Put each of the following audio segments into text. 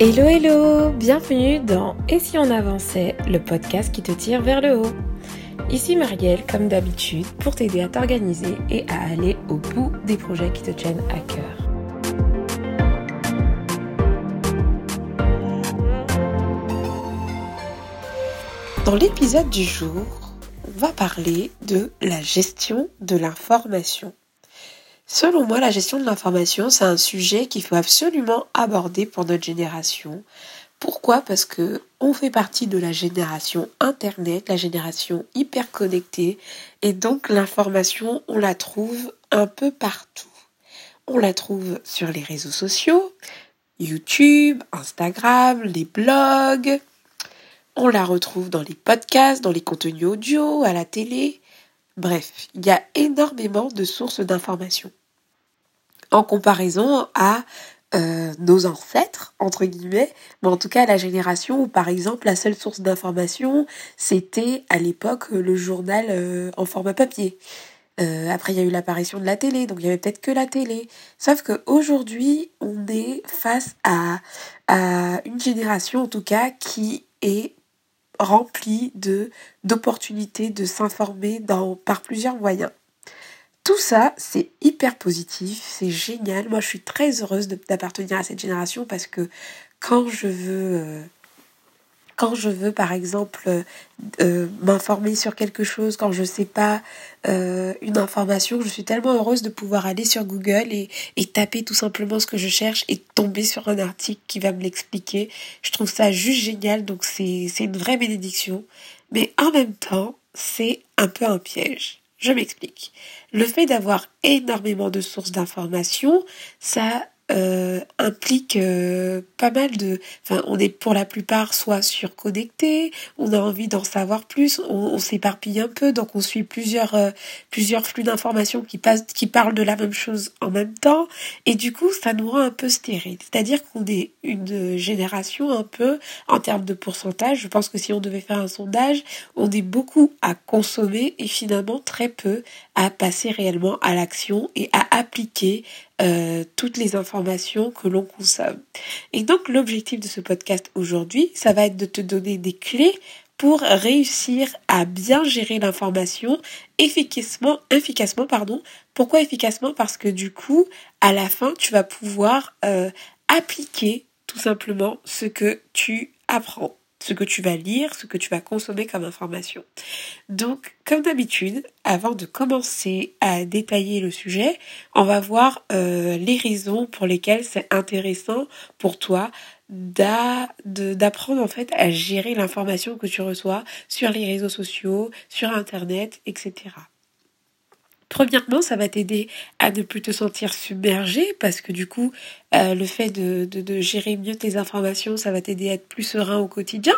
Hello hello, bienvenue dans Et si on avançait, le podcast qui te tire vers le haut. Ici Marielle, comme d'habitude, pour t'aider à t'organiser et à aller au bout des projets qui te tiennent à cœur. Dans l'épisode du jour, on va parler de la gestion de l'information. Selon moi, la gestion de l'information, c'est un sujet qu'il faut absolument aborder pour notre génération. Pourquoi? Parce que on fait partie de la génération Internet, la génération hyper connectée, et donc l'information, on la trouve un peu partout. On la trouve sur les réseaux sociaux, YouTube, Instagram, les blogs. On la retrouve dans les podcasts, dans les contenus audio, à la télé. Bref, il y a énormément de sources d'informations en comparaison à euh, nos ancêtres, entre guillemets, mais en tout cas la génération où par exemple la seule source d'information c'était à l'époque le journal euh, en format papier. Euh, après il y a eu l'apparition de la télé, donc il y avait peut-être que la télé. Sauf qu'aujourd'hui on est face à, une génération en tout cas qui est remplie de d'opportunités de s'informer par plusieurs moyens. Tout ça, c'est hyper positif, c'est génial. Moi, je suis très heureuse d'appartenir à cette génération parce que quand je veux, euh, par exemple, euh, euh, m'informer sur quelque chose, quand je ne sais pas une information, je suis tellement heureuse de pouvoir aller sur Google et, et taper tout simplement ce que je cherche et tomber sur un article qui va me l'expliquer. Je trouve ça juste génial, donc c'est une vraie bénédiction. Mais en même temps, c'est un peu un piège. Je m'explique. Le fait d'avoir énormément de sources d'informations, ça euh, implique euh, pas mal de... Enfin, on est pour la plupart soit surconnecté, on a envie d'en savoir plus, on, s'éparpille un peu, donc on suit plusieurs, euh, plusieurs flux d'informations qui, passent, qui parlent de la même chose en même temps, et du coup, ça nous rend un peu stérile. C'est-à-dire qu'on est une génération un peu, en termes de pourcentage, je pense que si on devait faire un sondage, on est beaucoup à consommer et finalement très peu à passer réellement à l'action et à appliquer euh, toutes les informations que l'on consomme. Et donc l'objectif de ce podcast aujourd'hui, ça va être de te donner des clés pour réussir à bien gérer l'information efficacement, efficacement pardon. Pourquoi efficacement? Parce que du coup, à la fin, tu vas pouvoir euh, appliquer tout simplement ce que tu apprends ce que tu vas lire, ce que tu vas consommer comme information. Donc, comme d'habitude, avant de commencer à détailler le sujet, on va voir euh, les raisons pour lesquelles c'est intéressant pour toi d'apprendre en fait à gérer l'information que tu reçois sur les réseaux sociaux, sur Internet, etc. Premièrement, ça va t'aider à ne plus te sentir submergé parce que du coup, euh, le fait de, gérer mieux tes informations, ça va t'aider à être plus serein au quotidien.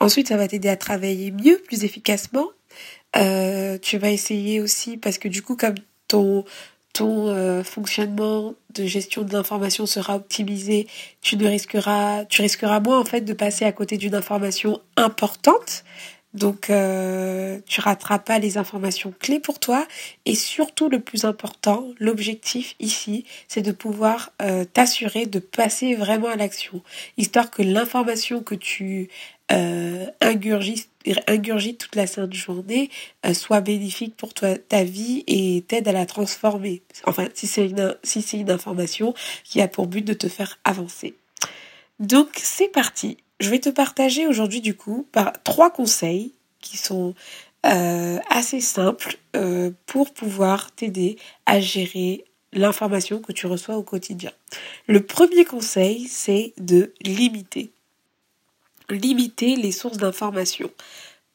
Ensuite, ça va t'aider à travailler mieux, plus efficacement. Euh, tu vas essayer aussi parce que du coup, comme ton euh, fonctionnement de gestion de l'information sera optimisé, tu risqueras, tu risqueras moins en fait de passer à côté d'une information importante donc, euh, tu rateras pas les informations clés pour toi. Et surtout, le plus important, l'objectif ici, c'est de pouvoir euh, t'assurer de passer vraiment à l'action. Histoire que l'information que tu euh, ingurgites, toute la sainte journée euh, soit bénéfique pour toi, ta vie et t'aide à la transformer. Enfin, si c'est une, si c'est une information qui a pour but de te faire avancer. Donc, c'est parti je vais te partager aujourd'hui du coup trois conseils qui sont euh, assez simples euh, pour pouvoir t'aider à gérer l'information que tu reçois au quotidien. Le premier conseil, c'est de limiter. Limiter les sources d'information.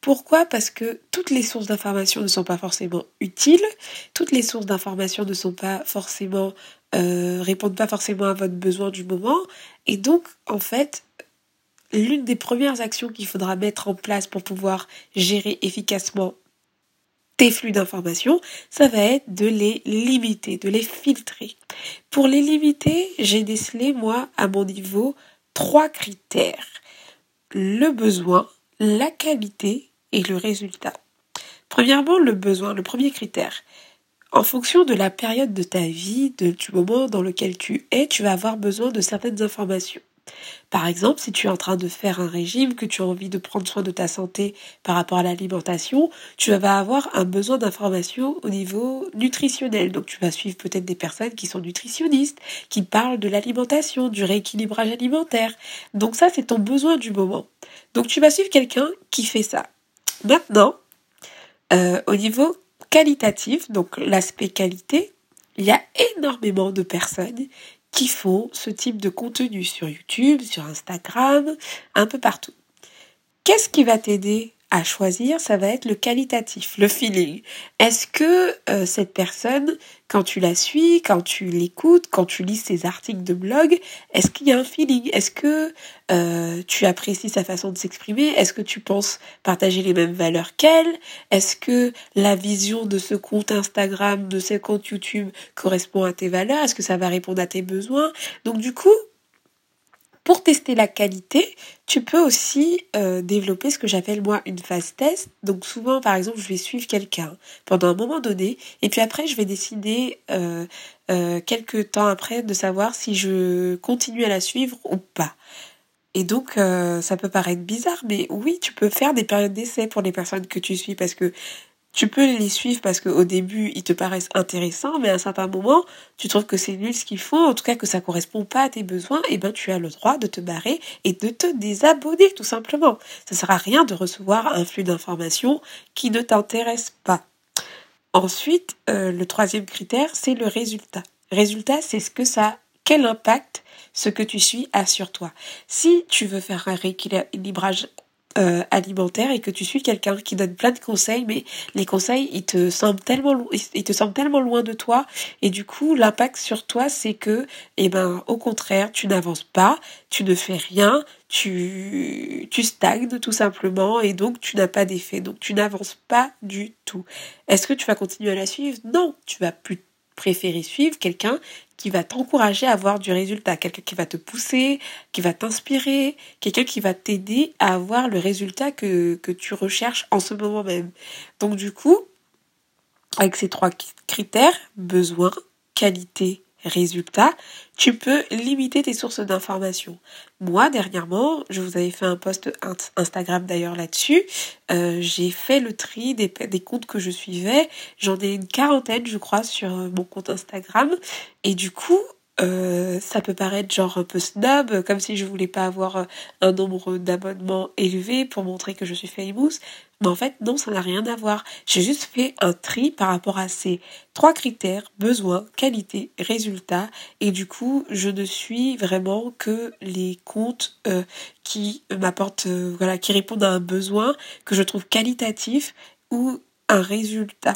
Pourquoi? Parce que toutes les sources d'information ne sont pas forcément utiles, toutes les sources d'information ne sont pas forcément euh, répondent pas forcément à votre besoin du moment, et donc en fait l'une des premières actions qu'il faudra mettre en place pour pouvoir gérer efficacement tes flux d'informations, ça va être de les limiter, de les filtrer. Pour les limiter, j'ai décelé, moi, à mon niveau, trois critères. Le besoin, la qualité et le résultat. Premièrement, le besoin, le premier critère. En fonction de la période de ta vie, du moment dans lequel tu es, tu vas avoir besoin de certaines informations. Par exemple, si tu es en train de faire un régime, que tu as envie de prendre soin de ta santé par rapport à l'alimentation, tu vas avoir un besoin d'information au niveau nutritionnel. Donc tu vas suivre peut-être des personnes qui sont nutritionnistes, qui parlent de l'alimentation, du rééquilibrage alimentaire. Donc ça, c'est ton besoin du moment. Donc tu vas suivre quelqu'un qui fait ça. Maintenant, euh, au niveau qualitatif, donc l'aspect qualité, il y a énormément de personnes qui font ce type de contenu sur YouTube, sur Instagram, un peu partout. Qu'est-ce qui va t'aider? À choisir, ça va être le qualitatif, le feeling. Est-ce que euh, cette personne, quand tu la suis, quand tu l'écoutes, quand tu lis ses articles de blog, est-ce qu'il y a un feeling? Est-ce que euh, tu apprécies sa façon de s'exprimer? Est-ce que tu penses partager les mêmes valeurs qu'elle? Est-ce que la vision de ce compte Instagram, de ce compte YouTube correspond à tes valeurs? Est-ce que ça va répondre à tes besoins? Donc du coup, pour tester la qualité, tu peux aussi euh, développer ce que j'appelle moi une phase test. Donc souvent, par exemple, je vais suivre quelqu'un pendant un moment donné, et puis après, je vais décider euh, euh, quelques temps après de savoir si je continue à la suivre ou pas. Et donc, ça peut paraître bizarre, mais oui, tu peux faire des périodes d'essai pour les personnes que tu suis parce que tu peux les suivre parce qu'au début, ils te paraissent intéressants, mais à un certain moment, tu trouves que c'est nul ce qu'ils font, en tout cas que ça correspond pas à tes besoins, et ben tu as le droit de te barrer et de te désabonner, tout simplement. Ça sert à rien de recevoir un flux d'informations qui ne t'intéresse pas. Ensuite, euh, le troisième critère, c'est le résultat. Résultat, c'est ce que ça, quel impact ce que tu suis a sur toi. Si tu veux faire un rééquilibrage euh, alimentaire et que tu suis quelqu'un qui donne plein de conseils, mais les conseils, ils te semblent tellement, ils te semblent tellement loin de toi, et du coup, l'impact sur toi, c'est que, eh ben, au contraire, tu n'avances pas, tu ne fais rien, tu, tu stagnes tout simplement, et donc tu n'as pas d'effet, donc tu n'avances pas du tout. Est-ce que tu vas continuer à la suivre? Non, tu vas plus préférer suivre quelqu'un qui va t'encourager à avoir du résultat, quelqu'un qui va te pousser, qui va t'inspirer, quelqu'un qui va t'aider à avoir le résultat que, que tu recherches en ce moment même. Donc du coup, avec ces trois critères, besoin, qualité, résultat, tu peux limiter tes sources d'informations. Moi, dernièrement, je vous avais fait un post Instagram d'ailleurs là-dessus. Euh, j'ai fait le tri des, comptes que je suivais. J'en ai une quarantaine, je crois, sur euh, mon compte Instagram. Et du coup, euh, ça peut paraître genre un peu snob, comme si je voulais pas avoir un nombre d'abonnements élevé pour montrer que je suis famous. Mais en fait, non, ça n'a rien à voir. J'ai juste fait un tri par rapport à ces trois critères, besoin, qualité, résultat. Et du coup, je ne suis vraiment que les comptes euh, qui m'apportent, voilà, qui répondent à un besoin que je trouve qualitatif ou un résultat.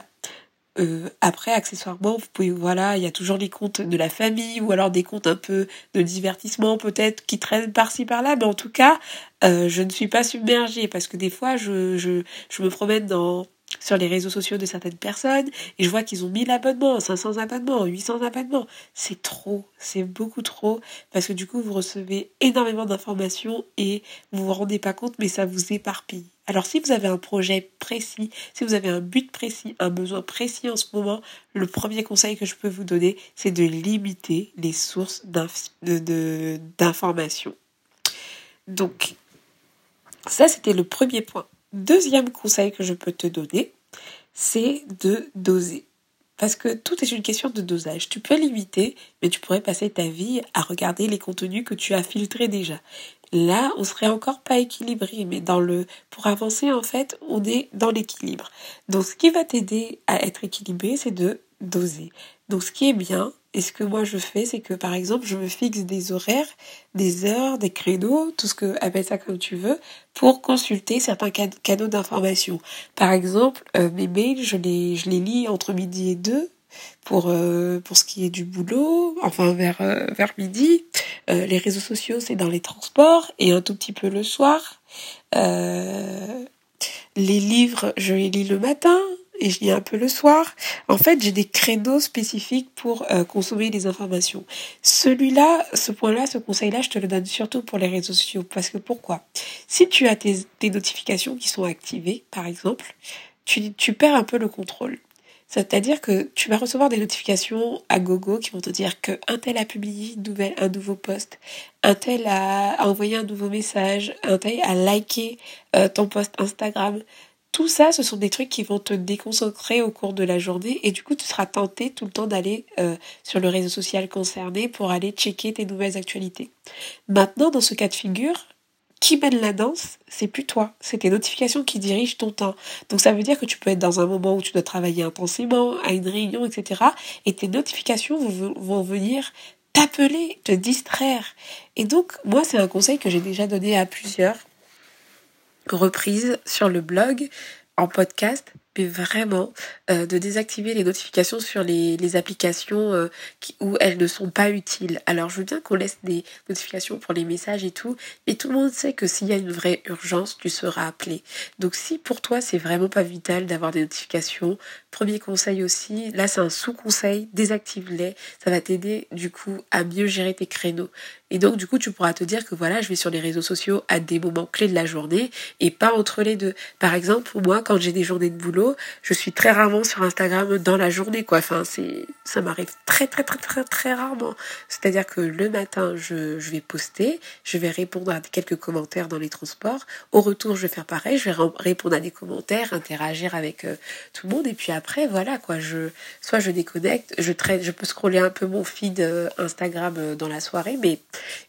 Euh, après, accessoirement, vous pouvez, voilà, il y a toujours les comptes de la famille ou alors des comptes un peu de divertissement peut-être qui traînent par-ci par-là, mais en tout cas, euh, je ne suis pas submergée parce que des fois, je, je, je me promène dans sur les réseaux sociaux de certaines personnes et je vois qu'ils ont 1000 abonnements, 500 abonnements, 800 abonnements. C'est trop, c'est beaucoup trop parce que du coup vous recevez énormément d'informations et vous vous rendez pas compte mais ça vous éparpille. Alors si vous avez un projet précis, si vous avez un but précis, un besoin précis en ce moment, le premier conseil que je peux vous donner, c'est de limiter les sources d'informations. Donc, ça c'était le premier point. Deuxième conseil que je peux te donner, c'est de doser. Parce que tout est une question de dosage. Tu peux limiter, mais tu pourrais passer ta vie à regarder les contenus que tu as filtrés déjà. Là, on serait encore pas équilibré, mais dans le, pour avancer, en fait, on est dans l'équilibre. Donc, ce qui va t'aider à être équilibré, c'est de doser. Donc, ce qui est bien, et ce que moi je fais, c'est que par exemple, je me fixe des horaires, des heures, des créneaux, tout ce que, appelle ça comme tu veux, pour consulter certains canaux d'information. Par exemple, euh, mes mails, je les, je les lis entre midi et deux pour euh, pour ce qui est du boulot, enfin vers euh, vers midi. les réseaux sociaux, c'est dans les transports et un tout petit peu le soir. les livres, je les lis le matin et je lis un peu le soir. En fait, j'ai des créneaux spécifiques pour euh, consommer les informations. Celui-là, ce point-là, ce conseil-là, je te le donne surtout pour les réseaux sociaux. Parce que pourquoi? Si tu as tes, notifications qui sont activées, par exemple, tu, tu perds un peu le contrôle. C'est-à-dire que tu vas recevoir des notifications à gogo qui vont te dire que un tel a publié une nouvelle, un nouveau post, un tel a envoyé un nouveau message, un tel a liké euh, ton post Instagram. Tout ça, ce sont des trucs qui vont te déconcentrer au cours de la journée et du coup, tu seras tenté tout le temps d'aller euh, sur le réseau social concerné pour aller checker tes nouvelles actualités. Maintenant, dans ce cas de figure, qui mène la danse, c'est plus toi. C'est tes notifications qui dirigent ton temps. Donc ça veut dire que tu peux être dans un moment où tu dois travailler intensément, à une réunion, etc. Et tes notifications vont, venir t'appeler, te distraire. Et donc, moi, c'est un conseil que j'ai déjà donné à plusieurs reprises sur le blog, en podcast, mais vraiment euh, de désactiver les notifications sur les, les applications euh, qui, où elles ne sont pas utiles. Alors je veux bien qu'on laisse des notifications pour les messages et tout, mais tout le monde sait que s'il y a une vraie urgence, tu seras appelé. Donc si pour toi c'est vraiment pas vital d'avoir des notifications, premier conseil aussi, là c'est un sous-conseil, désactive-les, ça va t'aider du coup à mieux gérer tes créneaux. Et donc du coup tu pourras te dire que voilà, je vais sur les réseaux sociaux à des moments clés de la journée et pas entre les deux. Par exemple, moi quand j'ai des journées de boulot, je suis très rarement sur Instagram dans la journée, quoi. Enfin, c'est, ça m'arrive très, très, très, très, très rarement. C'est-à-dire que le matin, je, je vais poster, je vais répondre à quelques commentaires dans les transports. Au retour, je vais faire pareil, je vais répondre à des commentaires, interagir avec euh, tout le monde. Et puis après, voilà, quoi. Je, soit je déconnecte, je traite, je peux scroller un peu mon feed euh, Instagram euh, dans la soirée, mais,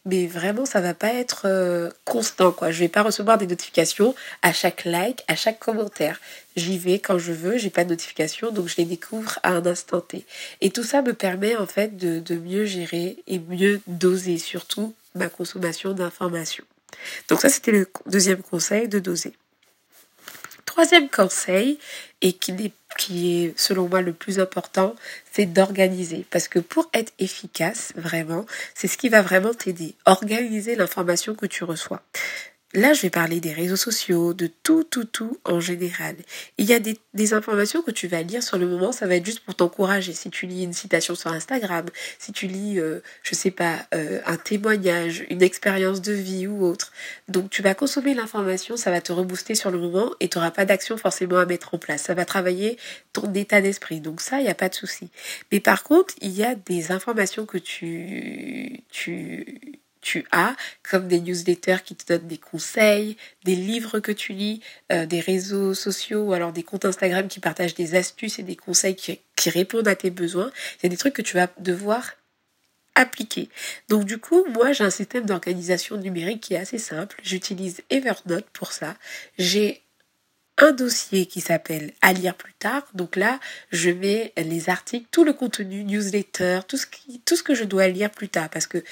mais vraiment, ça va pas être constant, quoi. Je vais pas recevoir des notifications à chaque like, à chaque commentaire. J'y vais quand je veux, j'ai pas de notification, donc je les découvre à un instant T. Et tout ça me permet en fait de, de mieux gérer et mieux doser surtout ma consommation d'informations. Donc ça c'était le deuxième conseil de doser. Troisième conseil, et qui est, qui est selon moi le plus important, c'est d'organiser. Parce que pour être efficace, vraiment, c'est ce qui va vraiment t'aider. Organiser l'information que tu reçois. Là, je vais parler des réseaux sociaux, de tout, tout, tout en général. Il y a des, des, informations que tu vas lire sur le moment, ça va être juste pour t'encourager. Si tu lis une citation sur Instagram, si tu lis, euh, je sais pas, euh, un témoignage, une expérience de vie ou autre. Donc, tu vas consommer l'information, ça va te rebooster sur le moment et tu n'auras pas d'action forcément à mettre en place. Ça va travailler ton état d'esprit. Donc ça, il n'y a pas de souci. Mais par contre, il y a des informations que tu, tu, tu as, comme des newsletters qui te donnent des conseils, des livres que tu lis, euh, des réseaux sociaux ou alors des comptes Instagram qui partagent des astuces et des conseils qui, répondent à tes besoins. Il y a des trucs que tu vas devoir appliquer. Donc du coup, moi j'ai un système d'organisation numérique qui est assez simple. J'utilise Evernote pour ça. J'ai un dossier qui s'appelle à lire plus tard. Donc là, je mets les articles, tout le contenu, newsletter, tout ce tout ce que je dois lire plus tard parce que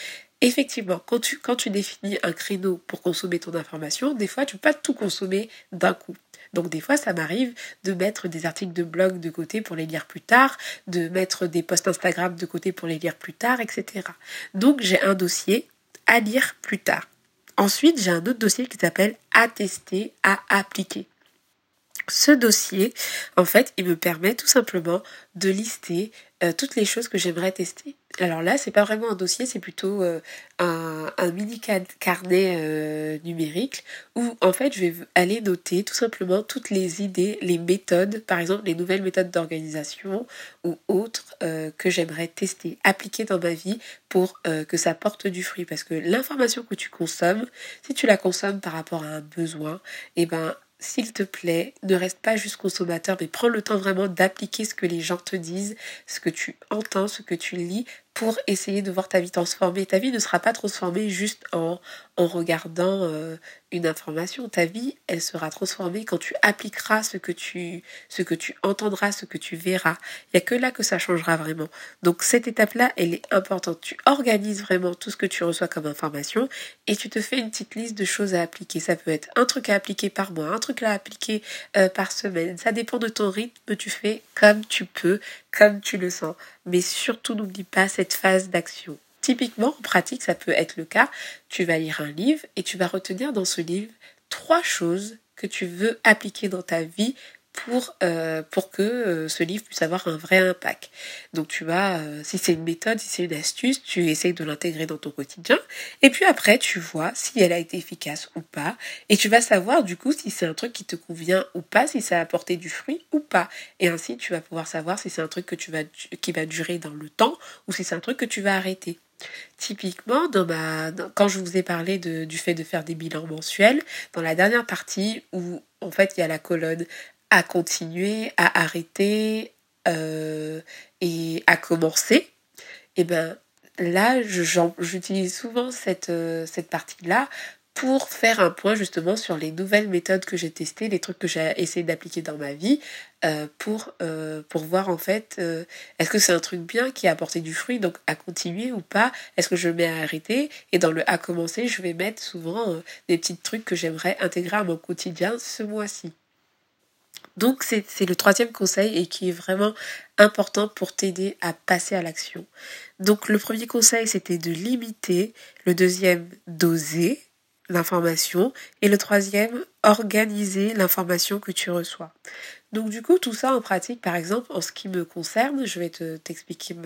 effectivement, quand tu, définis un créneau pour consommer ton information, des fois, tu peux pas tout consommer d'un coup. Donc des fois, ça m'arrive de mettre des articles de blog de côté pour les lire plus tard, de mettre des posts Instagram de côté pour les lire plus tard, etc. Donc j'ai un dossier à lire plus tard. Ensuite, j'ai un autre dossier qui s'appelle à tester, à appliquer. Ce dossier, en fait, il me permet tout simplement de lister euh, toutes les choses que j'aimerais tester. Alors là, c'est pas vraiment un dossier, c'est plutôt euh, un, mini carnet euh, numérique où en fait je vais aller noter tout simplement toutes les idées, les méthodes, par exemple les nouvelles méthodes d'organisation ou autres que j'aimerais tester, appliquer dans ma vie pour que ça porte du fruit. Parce que l'information que tu consommes, si tu la consommes par rapport à un besoin, eh ben s'il te plaît, ne reste pas juste consommateur, mais prends le temps vraiment d'appliquer ce que les gens te disent, ce que tu entends, ce que tu lis, pour essayer de voir ta vie transformer. Ta vie ne sera pas transformée juste en, en regardant euh, une information. Ta vie, elle sera transformée quand tu appliqueras ce que tu, ce que tu entendras, ce que tu verras. Il n'y a que là que ça changera vraiment. Donc cette étape-là, elle est importante. Tu organises vraiment tout ce que tu reçois comme information et tu te fais une petite liste de choses à appliquer. Ça peut être un truc à appliquer par mois, un truc à appliquer euh, par semaine. Ça dépend de ton rythme. Tu fais comme tu peux, comme tu le sens. Mais surtout, n'oublie pas cette phase d'action. Typiquement, en pratique, ça peut être le cas. Tu vas lire un livre et tu vas retenir dans ce livre trois choses que tu veux appliquer dans ta vie pour, euh, pour que euh, ce livre puisse avoir un vrai impact. Donc tu vas, euh, si c'est une méthode, si c'est une astuce, tu essayes de l'intégrer dans ton quotidien. Et puis après, tu vois si elle a été efficace ou pas. Et tu vas savoir du coup si c'est un truc qui te convient ou pas, si ça a apporté du fruit ou pas. Et ainsi, tu vas pouvoir savoir si c'est un truc que tu vas, qui va durer dans le temps ou si c'est un truc que tu vas arrêter. Typiquement, dans ma, quand je vous ai parlé de, du fait de faire des bilans mensuels, dans la dernière partie où en fait il y a la colonne à continuer, à arrêter euh, et à commencer, et eh ben là, j'utilise souvent cette, euh, cette partie-là pour faire un point justement sur les nouvelles méthodes que j'ai testées, les trucs que j'ai essayé d'appliquer dans ma vie, euh, pour, pour voir en fait, est-ce que c'est un truc bien qui a apporté du fruit, donc à continuer ou pas, est-ce que je mets à arrêter, et dans le à commencer, je vais mettre souvent des petits trucs que j'aimerais intégrer à mon quotidien ce mois-ci. Donc c'est le troisième conseil et qui est vraiment important pour t'aider à passer à l'action. Donc le premier conseil c'était de limiter, le deuxième d'oser l'information et le troisième organiser l'information que tu reçois. Donc du coup tout ça en pratique par exemple en ce qui me concerne, je vais te t'expliquer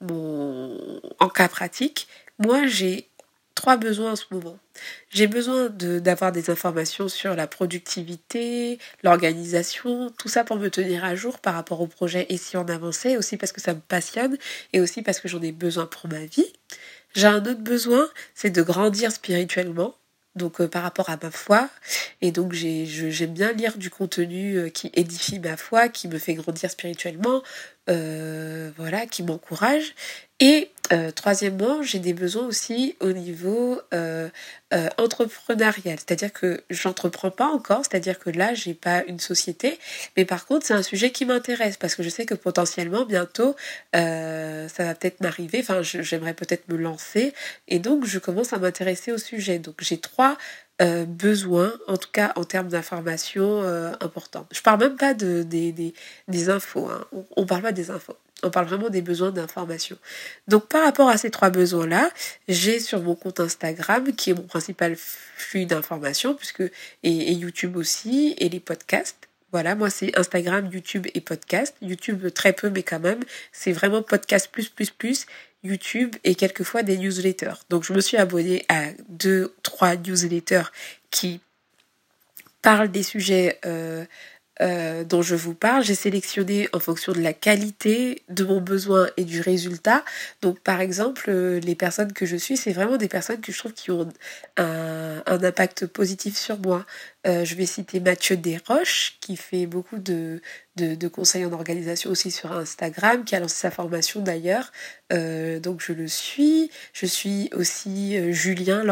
mon en cas pratique. Moi j'ai trois besoins en ce moment. J'ai besoin d'avoir des informations sur la productivité, l'organisation, tout ça pour me tenir à jour par rapport au projet et si on avançait, aussi parce que ça me passionne et aussi parce que j'en ai besoin pour ma vie. J'ai un autre besoin, c'est de grandir spirituellement donc euh, par rapport à ma foi et donc j'aime bien lire du contenu euh, qui édifie ma foi qui me fait grandir spirituellement euh, voilà qui m'encourage et euh, troisièmement, j'ai des besoins aussi au niveau euh, euh, entrepreneurial, c'est-à-dire que j'entreprends pas encore, c'est-à-dire que là j'ai pas une société, mais par contre c'est un sujet qui m'intéresse parce que je sais que potentiellement bientôt ça va peut-être m'arriver, enfin j'aimerais peut-être me lancer et donc je commence à m'intéresser au sujet. Donc j'ai trois besoins, en tout cas en termes d'informations importantes. Je parle même pas de, des, des, des infos, hein. on, on parle pas des infos. On parle vraiment des besoins d'information. Donc par rapport à ces trois besoins-là, j'ai sur mon compte Instagram, qui est mon principal flux d'information, puisque et, YouTube aussi, et les podcasts. Voilà, moi c'est Instagram, YouTube et podcast. YouTube très peu, mais quand même, c'est vraiment podcast plus plus plus. YouTube et quelquefois des newsletters. Donc je me suis abonnée à deux, trois newsletters qui parlent des sujets euh, euh, dont je vous parle, j'ai sélectionné en fonction de la qualité, de mon besoin et du résultat. Donc par exemple, euh, les personnes que je suis, c'est vraiment des personnes que je trouve qui ont un, un impact positif sur moi. Euh, je vais citer Mathieu Desroches, qui fait beaucoup de, de, conseils en organisation aussi sur Instagram, qui a lancé sa formation d'ailleurs. Euh, donc je le suis. Je suis aussi euh, Julien,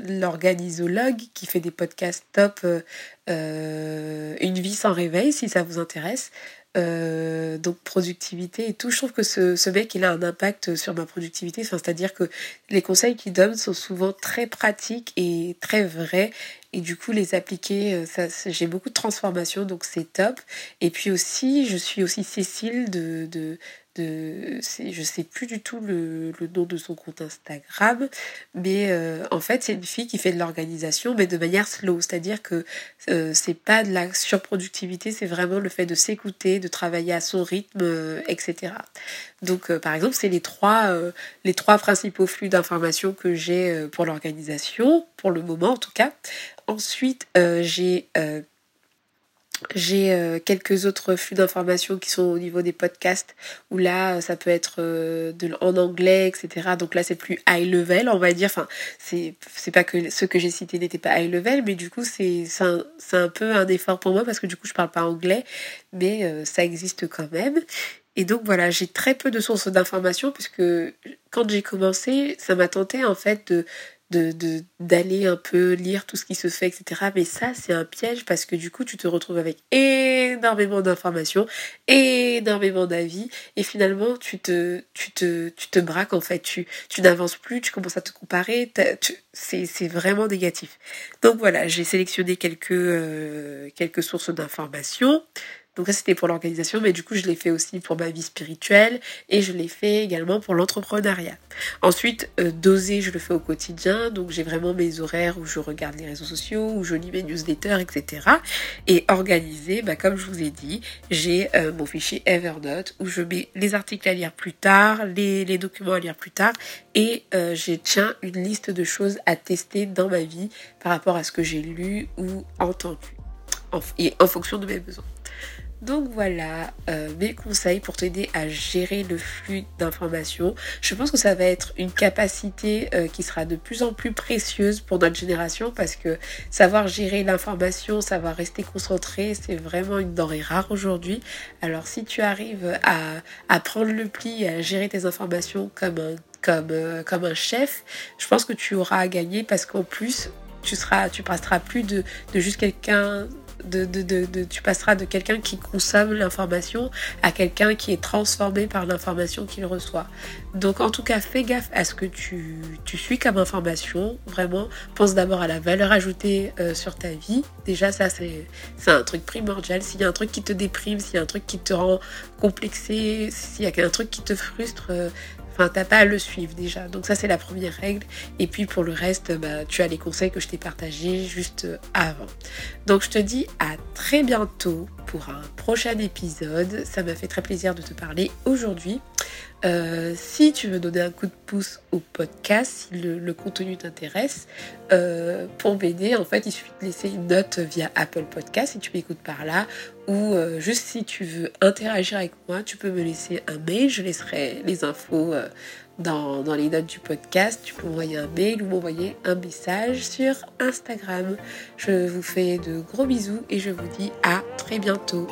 l'organisologue, qui fait des podcasts top. Une vie sans réveil, si ça vous intéresse. Donc productivité et tout. Je trouve que ce, ce mec, il a un impact sur ma productivité. C'est-à-dire que les conseils qu'il donne sont souvent très pratiques et très vrais. Et du coup, les appliquer, euh, j'ai beaucoup de transformations, donc c'est top. Et puis aussi, je suis aussi Cécile de, de, je sais plus du tout le, le, nom de son compte Instagram mais euh, en fait c'est une fille qui fait de l'organisation mais de manière slow. C'est à dire que euh, c'est pas de la surproductivité c'est vraiment le fait de s'écouter de travailler à son rythme euh, etc donc par exemple c'est les trois les trois principaux flux d'informations que j'ai pour l'organisation pour le moment en tout cas ensuite j'ai j'ai euh, quelques autres flux d'informations qui sont au niveau des podcasts où là ça peut être euh, de, en anglais etc donc là c'est plus high level on va dire. Enfin c'est pas que ceux que j'ai cités n'étaient pas high level mais du coup c'est un, un, peu un effort pour moi parce que du coup je parle pas anglais mais euh, ça existe quand même. Et donc voilà j'ai très peu de sources d'informations puisque quand j'ai commencé ça m'a tenté en fait de de d'aller un peu lire tout ce qui se fait, etc. Mais ça, c'est un piège parce que du coup, tu te retrouves avec énormément d'informations, énormément d'avis, et finalement, tu te, tu te, tu te braques en fait. Tu, tu n'avances plus, tu commences à te comparer. C'est vraiment négatif. Donc voilà, j'ai sélectionné quelques, euh, quelques sources d'informations. Donc ça c'était pour l'organisation, mais du coup je l'ai fait aussi pour ma vie spirituelle et je l'ai fait également pour l'entrepreneuriat. Ensuite, euh, doser, je le fais au quotidien, donc j'ai vraiment mes horaires où je regarde les réseaux sociaux, où je lis mes newsletters, etc. Et organiser, bah, comme je vous ai dit, j'ai euh, mon fichier Evernote où je mets les articles à lire plus tard, les, documents à lire plus tard, et euh, j'ai tiens une liste de choses à tester dans ma vie par rapport à ce que j'ai lu ou entendu, et en fonction de mes besoins. Donc voilà euh, mes conseils pour t'aider à gérer le flux d'informations. Je pense que ça va être une capacité euh, qui sera de plus en plus précieuse pour notre génération parce que savoir gérer l'information, savoir rester concentré, c'est vraiment une denrée rare aujourd'hui. Alors si tu arrives à, prendre le pli, à gérer tes informations comme un comme, euh, comme un chef, je pense que tu auras à gagner parce qu'en plus, tu seras, tu passeras plus de, de juste quelqu'un tu passeras de quelqu'un qui consomme l'information à quelqu'un qui est transformé par l'information qu'il reçoit. Donc en tout cas, fais gaffe à ce que tu, tu suis comme information. Vraiment, pense d'abord à la valeur ajoutée euh, sur ta vie. Déjà, ça, c'est un truc primordial. S'il y a un truc qui te déprime, s'il y a un truc qui te rend complexé, s'il y a un truc qui te frustre, euh, Enfin, t'as pas à le suivre déjà. Donc ça, c'est la première règle. Et puis pour le reste, bah, tu as les conseils que je t'ai partagés juste avant. Donc je te dis à très bientôt pour un prochain épisode. Ça m'a fait très plaisir de te parler aujourd'hui. Euh, si tu veux donner un coup de pouce au podcast, si le, contenu t'intéresse, euh, pour m'aider, en fait, il suffit de laisser une note via Apple Podcast si tu m'écoutes par là, ou euh, juste si tu veux interagir avec moi, tu peux me laisser un mail, je laisserai les infos dans, dans, les notes du podcast. Tu peux m'envoyer un mail ou m'envoyer un message sur Instagram. Je vous fais de gros bisous et je vous dis à très bientôt.